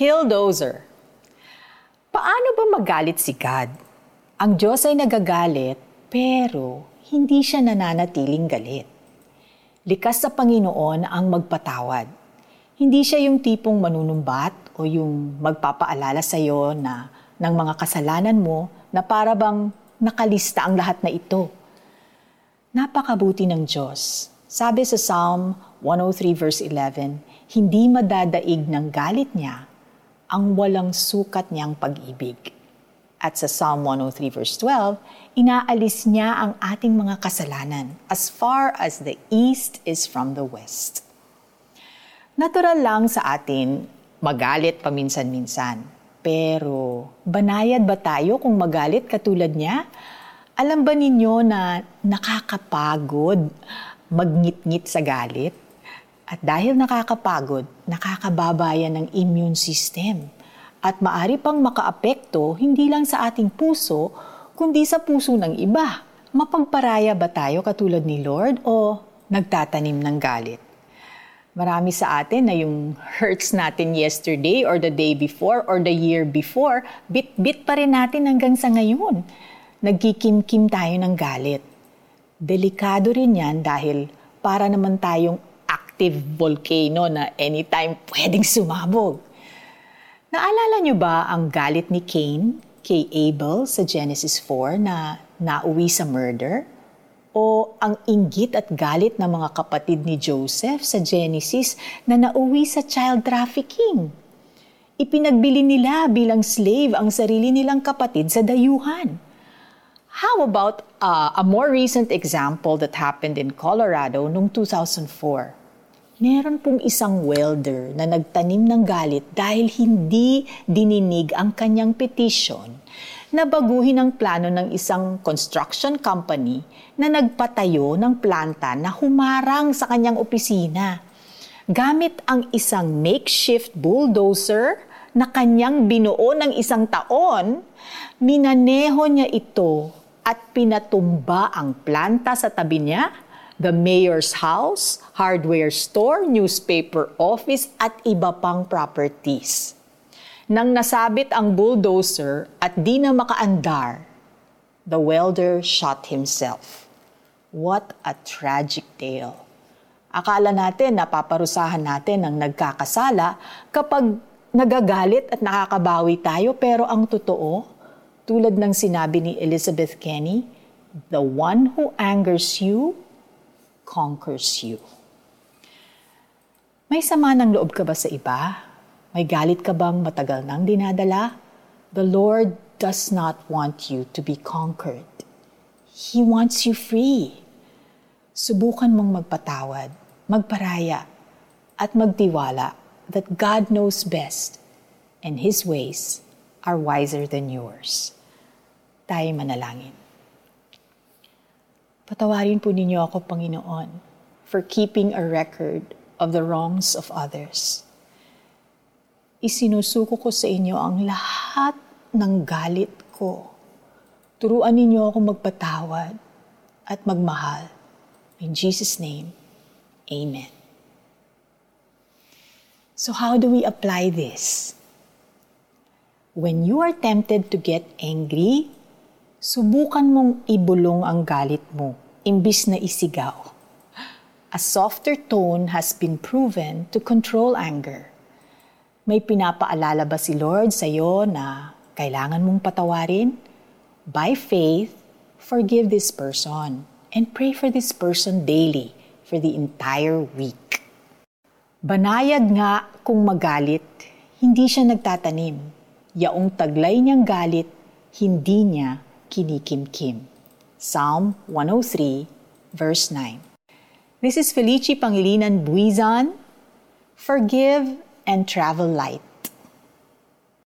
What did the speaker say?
Killdozer. Paano ba magalit si God? Ang Diyos ay nagagalit, pero hindi siya nananatiling galit. Likas sa Panginoon ang magpatawad. Hindi siya yung tipong manunumbat o yung magpapaalala sa iyo na ng mga kasalanan mo na para bang nakalista ang lahat na ito. Napakabuti ng Diyos. Sabi sa Psalm 103 verse 11, hindi madadaig ng galit niya ang walang sukat niyang pag-ibig. At sa Psalm 103 verse 12, inaalis niya ang ating mga kasalanan as far as the east is from the west. Natural lang sa atin magalit paminsan-minsan. Pero banayad ba tayo kung magalit katulad niya? Alam ba ninyo na nakakapagod magngit-ngit sa galit? At dahil nakakapagod, nakakababayan ng immune system at maari pang makaapekto hindi lang sa ating puso, kundi sa puso ng iba. Mapagparaya ba tayo katulad ni Lord o nagtatanim ng galit? Marami sa atin na yung hurts natin yesterday or the day before or the year before, bit-bit pa rin natin hanggang sa ngayon. Nagkikimkim tayo ng galit. Delikado rin yan dahil para naman tayong active volcano na anytime pwedeng sumabog. Naalala niyo ba ang galit ni Cain kay Abel sa Genesis 4 na nauwi sa murder? O ang inggit at galit ng mga kapatid ni Joseph sa Genesis na nauwi sa child trafficking? Ipinagbili nila bilang slave ang sarili nilang kapatid sa dayuhan. How about uh, a more recent example that happened in Colorado noong 2004? Meron pong isang welder na nagtanim ng galit dahil hindi dininig ang kanyang petition na baguhin ang plano ng isang construction company na nagpatayo ng planta na humarang sa kanyang opisina. Gamit ang isang makeshift bulldozer na kanyang binuo ng isang taon, minaneho niya ito at pinatumba ang planta sa tabi niya the mayor's house, hardware store, newspaper office at iba pang properties. Nang nasabit ang bulldozer at di na makaandar, the welder shot himself. What a tragic tale. Akala natin na paparusahan natin ang nagkakasala kapag nagagalit at nakakabawi tayo pero ang totoo, tulad ng sinabi ni Elizabeth Kenny, the one who angers you conquers you. May sama ng loob ka ba sa iba? May galit ka bang matagal nang dinadala? The Lord does not want you to be conquered. He wants you free. Subukan mong magpatawad, magparaya, at magtiwala that God knows best and His ways are wiser than yours. Tayo manalangin. Patawarin po ninyo ako, Panginoon, for keeping a record of the wrongs of others. Isinusuko ko sa inyo ang lahat ng galit ko. Turuan ninyo ako magpatawad at magmahal. In Jesus' name, Amen. So how do we apply this? When you are tempted to get angry, subukan mong ibulong ang galit mo imbis na isigaw. A softer tone has been proven to control anger. May pinapaalala ba si Lord sa iyo na kailangan mong patawarin? By faith, forgive this person and pray for this person daily for the entire week. Banayad nga kung magalit, hindi siya nagtatanim. Yaong taglay niyang galit, hindi niya kinikimkim. Psalm 103, verse 9. This is Felici Pangilinan Buizan. Forgive and travel light.